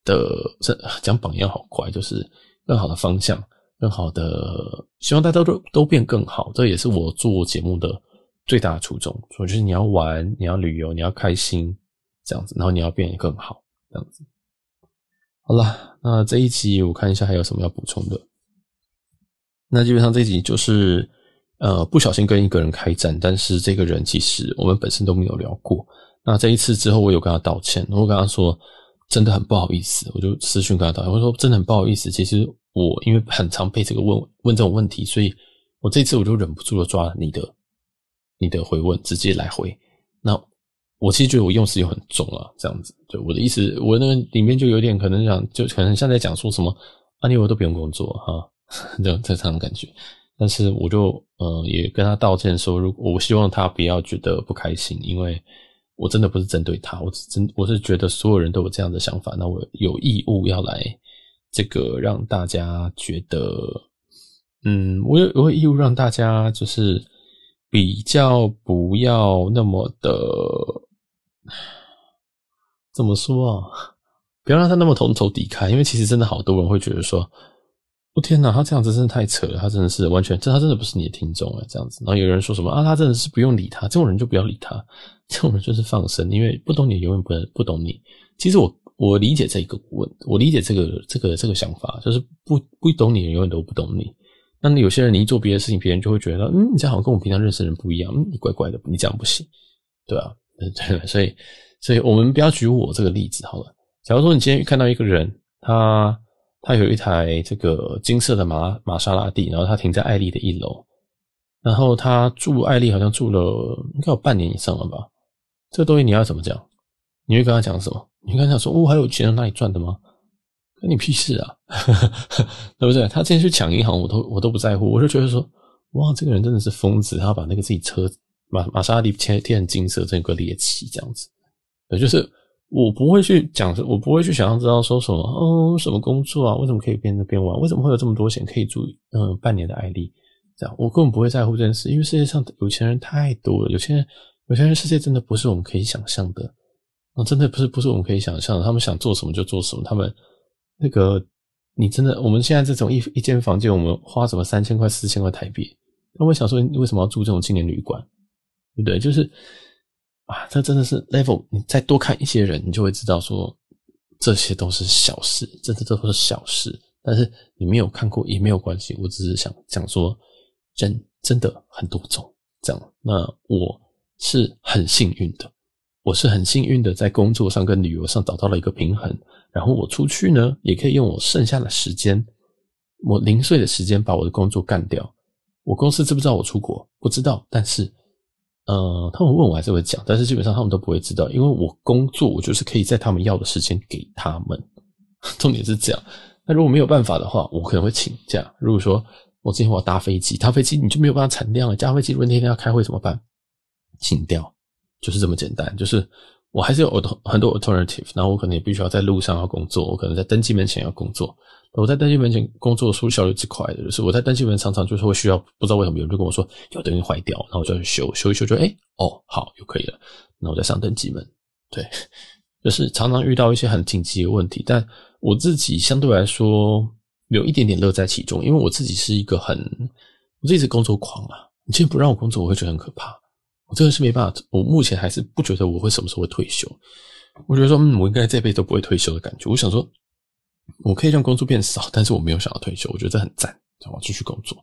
的，这讲榜样好怪，就是更好的方向，更好的，希望大家都都变更好，这也是我做节目的。最大的初衷，所以就是你要玩，你要旅游，你要开心，这样子，然后你要变得更好，这样子。好了，那这一集我看一下还有什么要补充的。那基本上这一集就是，呃，不小心跟一个人开战，但是这个人其实我们本身都没有聊过。那这一次之后，我有跟他道歉，我跟他说真的很不好意思，我就私讯跟他道歉，我说真的很不好意思，其实我因为很常被这个问问这种问题，所以我这次我就忍不住的抓你的。你的回问直接来回，那我其实觉得我用词又很重啊，这样子，对我的意思，我那个里面就有点可能讲，就可能像在讲说什么啊，你我都不用工作 哈，这这样的感觉。但是我就呃也跟他道歉说，如果我希望他不要觉得不开心，因为我真的不是针对他，我是真我是觉得所有人都有这样的想法，那我有义务要来这个让大家觉得，嗯，我有我有义务让大家就是。比较不要那么的，怎么说啊？不要让他那么同仇敌忾，因为其实真的好多人会觉得说：“我天哪，他这样子真的太扯了，他真的是完全，这他真的不是你的听众啊。”这样子，然后有人说什么啊？他真的是不用理他，这种人就不要理他，这种人就是放生，因为不懂你永远不能不懂你。其实我我理解这个问，我理解这个这个这个想法，就是不不懂你的永远都不懂你。那有些人，你一做别的事情，别人就会觉得，嗯，你这样好像跟我们平常认识的人不一样，嗯，你怪怪的，你这样不行，对吧？对，所以，所以我们不要举我这个例子好了。假如说你今天看到一个人，他他有一台这个金色的玛玛莎拉蒂，然后他停在艾丽的一楼，然后他住艾丽好像住了应该有半年以上了吧？这东西你要怎么讲？你会跟他讲什么？你会跟他讲说，哦，还有钱从哪里赚的吗？关你屁事啊，对不对？他之前去抢银行，我都我都不在乎，我就觉得说，哇，这个人真的是疯子，他把那个自己车玛玛莎拉蒂贴贴成金色，整个猎奇这样子。对，就是我不会去讲，我不会去想要知道说什么，哦，什么工作啊？为什么可以变这边玩？为什么会有这么多钱可以住嗯半年的爱丽？这样，我根本不会在乎这件事，因为世界上有钱人太多了，有钱人有钱人世界真的不是我们可以想象的，啊，真的不是不是我们可以想象的。他们想做什么就做什么，他们那个你真的，我们现在这种一一间房间，我们花什么三千块四千块台币，那我想说，你为什么要住这种青年旅馆？对不对？就是啊，这真的是 level，你再多看一些人，你就会知道说这些都是小事，真的这都是小事。但是你没有看过也没有关系，我只是想讲说。人真的很多种这样，那我是很幸运的，我是很幸运的，在工作上跟旅游上找到了一个平衡。然后我出去呢，也可以用我剩下的时间，我零碎的时间把我的工作干掉。我公司知不知道我出国？不知道，但是，呃，他们问我还是会讲，但是基本上他们都不会知道，因为我工作，我就是可以在他们要的时间给他们。重点是这样。那如果没有办法的话，我可能会请假。如果说。我今天我要搭飞机，搭飞机你就没有办法产量了。加飞机如果那天要开会怎么办？请掉，就是这么简单。就是我还是有很多 alternative，然后我可能也必须要在路上要工作，我可能在登机门前要工作。我在登机门前工作，速度效率最快的就是我在登机门常常就是会需要，不知道为什么有人就跟我说有东西坏掉，然后我就要去修修一修就，哎哦好就可以了，那我再上登机门。对，就是常常遇到一些很紧急的问题，但我自己相对来说。有一点点乐在其中，因为我自己是一个很，我自己是工作狂啊。你既然不让我工作，我会觉得很可怕。我真的是没办法，我目前还是不觉得我会什么时候会退休。我觉得说，嗯，我应该这辈子都不会退休的感觉。我想说，我可以让工作变少，但是我没有想要退休。我觉得这很赞，让我继续工作，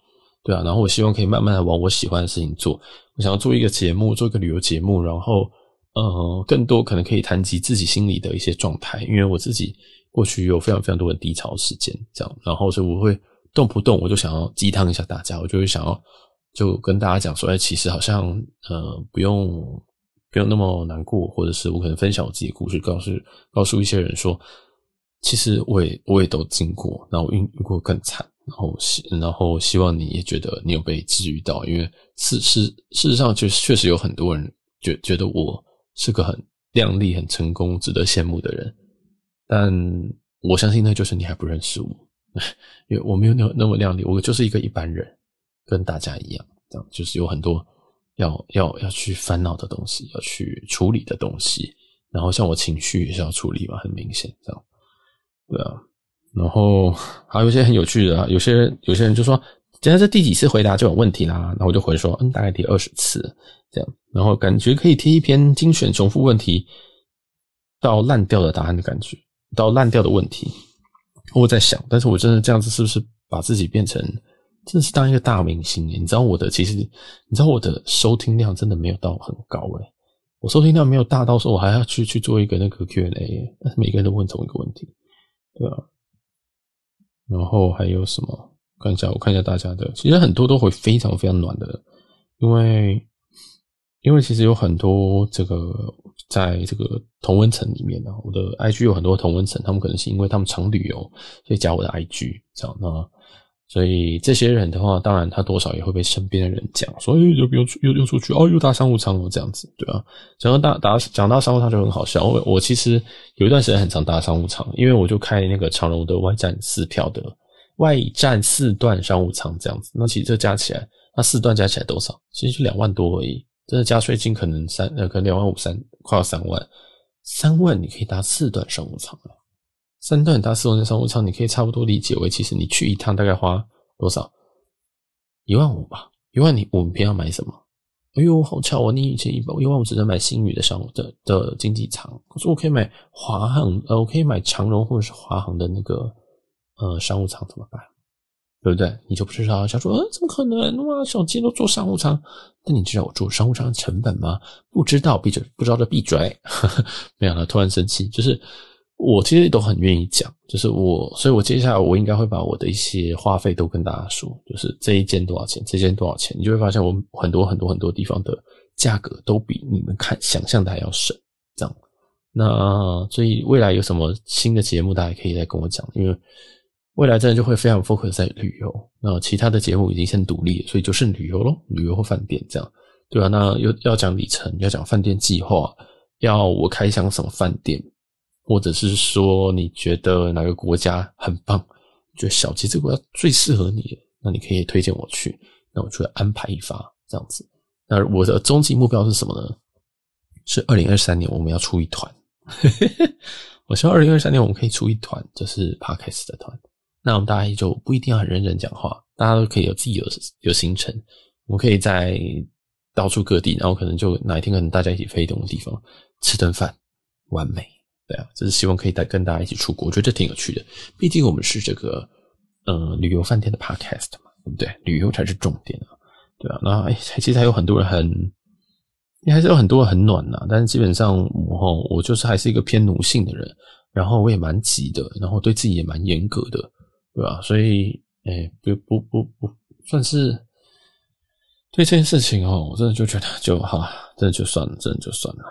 对啊。然后我希望可以慢慢的往我喜欢的事情做。我想要做一个节目，做一个旅游节目，然后，呃，更多可能可以谈及自己心里的一些状态，因为我自己。过去有非常非常多的低潮时间，这样，然后所以我会动不动我就想要鸡汤一下大家，我就会想要就跟大家讲说，哎，其实好像呃不用不用那么难过，或者是我可能分享我自己故事，告诉告诉一些人说，其实我也我也都经过，然后我遇遇过更惨，然后希然后希望你也觉得你有被治愈到，因为事事事实上就确实有很多人觉觉得我是个很靓丽、很成功、值得羡慕的人。但我相信那就是你还不认识我，因为我没有那那么靓丽，我就是一个一般人，跟大家一样，这样就是有很多要要要去烦恼的东西，要去处理的东西。然后像我情绪也是要处理嘛，很明显这样，对啊。然后还有一些很有趣的啊，有些有些人就说，今天是第几次回答这种问题啦？然后我就回说，嗯，大概第二十次这样。然后感觉可以贴一篇精选重复问题到烂掉的答案的感觉。到烂掉的问题，我在想，但是我真的这样子是不是把自己变成真的是当一个大明星？你知道我的其实，你知道我的收听量真的没有到很高诶，我收听量没有大到说我还要去去做一个那个 Q&A，但是每个人都问同一个问题，对啊？然后还有什么？看一下，我看一下大家的，其实很多都会非常非常暖的，因为。因为其实有很多这个在这个同温层里面呢，我的 IG 有很多同温层，他们可能是因为他们常旅游，所以加我的 IG 这样那。所以这些人的话，当然他多少也会被身边的人讲，说又又又又出去哦，又搭商务舱了这样子，对啊？讲到搭搭讲到商务舱就很好笑，我我其实有一段时间很常搭商务舱，因为我就开那个长荣的外站四票的外站四段商务舱这样子，那其实这加起来，那四段加起来多少？其实就两万多而已。真的加税金可能三呃，可能两万五三，快要三万，三万你可以搭四段商务舱了，三段搭四段商务舱，你可以差不多理解为，其实你去一趟大概花多少？一万五吧，一万你我们偏要买什么？哎呦，好巧哦！你以前一一万五只能买新宇的商务的的经济舱，可是我可以买华航，呃，我可以买长荣或者是华航的那个呃商务舱，怎么办？对不对？你就不知道，想说，呃，怎么可能？哇，小鸡都坐商务舱，那你知道我坐商务舱的成本吗？不知道，闭嘴，不知道就闭嘴。没有了，突然生气，就是我其实都很愿意讲，就是我，所以我接下来我应该会把我的一些花费都跟大家说，就是这一间多少钱，这间多少钱，你就会发现我很多很多很多地方的价格都比你们看想象的还要省，这样。那所以未来有什么新的节目，大家可以再跟我讲，因为未来真的就会非常 focus 在旅游，那其他的节目已经先独立，所以就剩旅游咯，旅游或饭店这样，对吧？那又要讲里程，要讲饭店计划，要我开箱什么饭店，或者是说你觉得哪个国家很棒，觉得小吉这个国家最适合你，那你可以推荐我去，那我就会安排一发这样子。那我的终极目标是什么呢？是二零二三年我们要出一团。我希望二零二三年我们可以出一团，就是 Podcast 的团。那我们大家就不一定要很认真讲话，大家都可以有自己有有行程。我们可以在到处各地，然后可能就哪一天可能大家一起飞动的地方吃顿饭，完美。啊，就是希望可以带跟大家一起出国，我觉得这挺有趣的。毕竟我们是这个嗯旅游饭店的 Podcast 嘛，对不对？旅游才是重点啊。对啊，那哎，其实还有很多人很。你还是有很多人很暖呐，但是基本上我我就是还是一个偏奴性的人，然后我也蛮急的，然后对自己也蛮严格的，对吧？所以，哎，不不不不，算是对这件事情哦，我真的就觉得就好，真的就算了，真的就算了，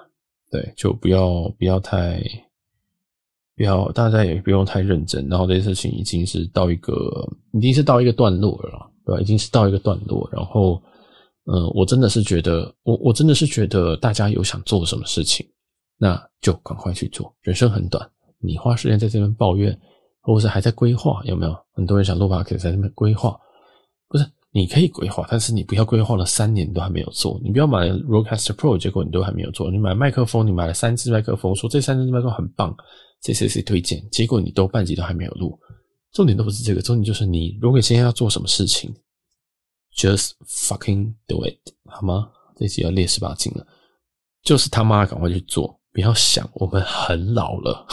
对，就不要不要太，不要大家也不用太认真，然后这件事情已经是到一个，已经是到一个段落了，对吧？已经是到一个段落，然后。嗯，我真的是觉得，我我真的是觉得，大家有想做什么事情，那就赶快去做。人生很短，你花时间在这边抱怨，或者是还在规划，有没有？很多人想录 Podcast 在这边规划，不是？你可以规划，但是你不要规划了三年都还没有做。你不要买 Rodecaster Pro，结果你都还没有做。你买麦克风，你买了三支麦克风，说这三支麦克风很棒，谁谁谁推荐，结果你都半集都还没有录。重点都不是这个，重点就是你如果今天要做什么事情。Just fucking do it，好吗？这集要列十八禁了，就是他妈赶快去做，不要想我们很老了。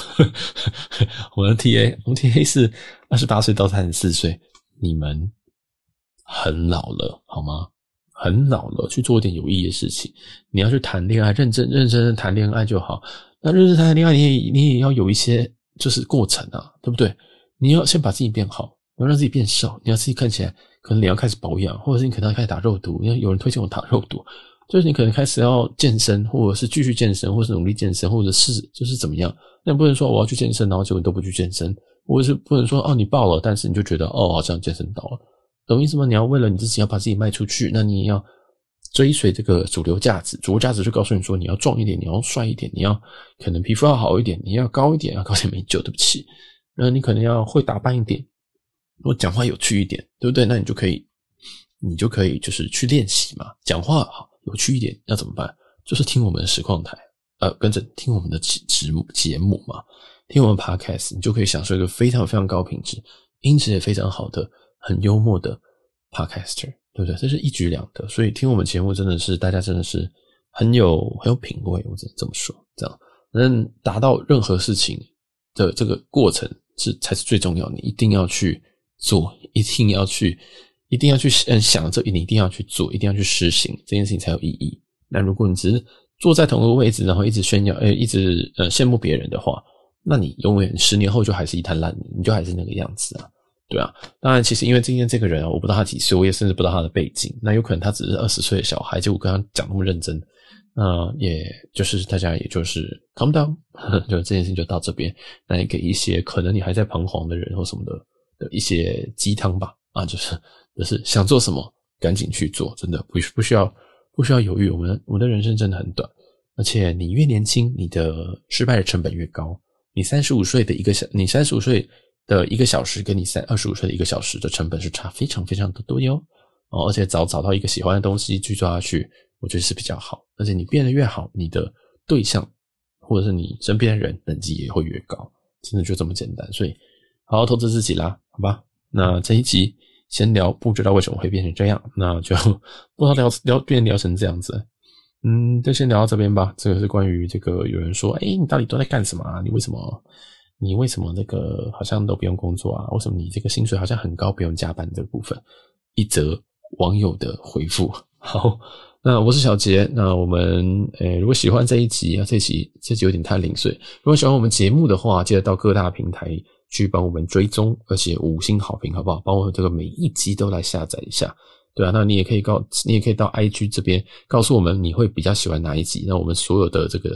我们 TA，我们 TA 是二十八岁到三十四岁，你们很老了，好吗？很老了，去做一点有意义的事情。你要去谈恋爱，认真认真的谈恋爱就好。那认真谈恋爱，你也你也要有一些就是过程啊，对不对？你要先把自己变好，你要让自己变瘦，你要自己看起来。可能你要开始保养，或者是你可能要开始打肉毒。因为有人推荐我打肉毒，就是你可能开始要健身，或者是继续健身，或是努力健身，或者是就是怎么样。那不能说我要去健身，然后结果都不去健身，或者是不能说哦你报了，但是你就觉得哦好像健身到了，懂意思吗？你要为了你自己要把自己卖出去，那你也要追随这个主流价值，主流价值就告诉你说你要壮一点，你要帅一点，你要可能皮肤要好一点，你要高一点，要 高点没救，对不起。那你可能要会打扮一点。我讲话有趣一点，对不对？那你就可以，你就可以就是去练习嘛。讲话好有趣一点，要怎么办？就是听我们的实况台，呃，跟着听我们的节节目节目嘛，听我们 Podcast，你就可以享受一个非常非常高品质、音质也非常好的、很幽默的 Podcaster，对不对？这是一举两得。所以听我们节目真的是大家真的是很有很有品味，我只能这么说。这样能达到任何事情的这个过程是才是最重要的，你一定要去。做一定要去，一定要去嗯想这，你一定要去做，一定要去实行这件事情才有意义。那如果你只是坐在同一个位置，然后一直炫耀，呃，一直呃羡慕别人的话，那你永远十年后就还是一滩烂泥，你就还是那个样子啊，对啊。当然，其实因为今天这个人啊，我不知道他几岁，我也甚至不知道他的背景，那有可能他只是二十岁的小孩，就我跟他讲那么认真，那也就是大家也就是 calm down，就这件事情就到这边。那也给一些可能你还在彷徨的人或什么的。的一些鸡汤吧，啊，就是就是想做什么赶紧去做，真的不不需要不需要犹豫。我们我们的人生真的很短，而且你越年轻，你的失败的成本越高。你三十五岁的一个小，你三十五岁的一个小时，跟你三二十五岁的一个小时的成本是差非常非常的多哟。哦，而且早找到一个喜欢的东西去做下去，我觉得是比较好。而且你变得越好，你的对象或者是你身边的人等级也会越高，真的就这么简单。所以。好好投资自己啦，好吧？那这一集先聊，不知道为什么会变成这样，那就 不知道聊聊变聊成这样子。嗯，就先聊到这边吧。这个是关于这个有人说，哎、你到底都在干什么啊？你为什么？你为什么那个好像都不用工作啊？为什么你这个薪水好像很高，不用加班这个部分？一则网友的回复。好，那我是小杰，那我们诶、如果喜欢这一集啊，这一集这集有点太零碎。如果喜欢我们节目的话，记得到各大平台去帮我们追踪，而且五星好评，好不好？帮我们这个每一集都来下载一下，对啊。那你也可以告，你也可以到 IG 这边告诉我们你会比较喜欢哪一集。那我们所有的这个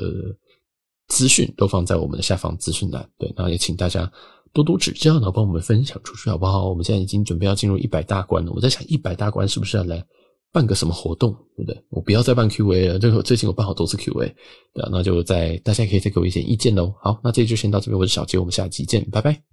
资讯都放在我们的下方资讯栏，对。那也请大家多多指教，然后帮我们分享出去，好不好？我们现在已经准备要进入一百大关了，我在想一百大关是不是要来？办个什么活动，对不对？我不要再办 Q&A 了。这个最近我办好多次 Q&A，对啊，那就在大家可以再给我一些意见喽。好，那这就先到这边，我是小杰，我们下期见，拜拜。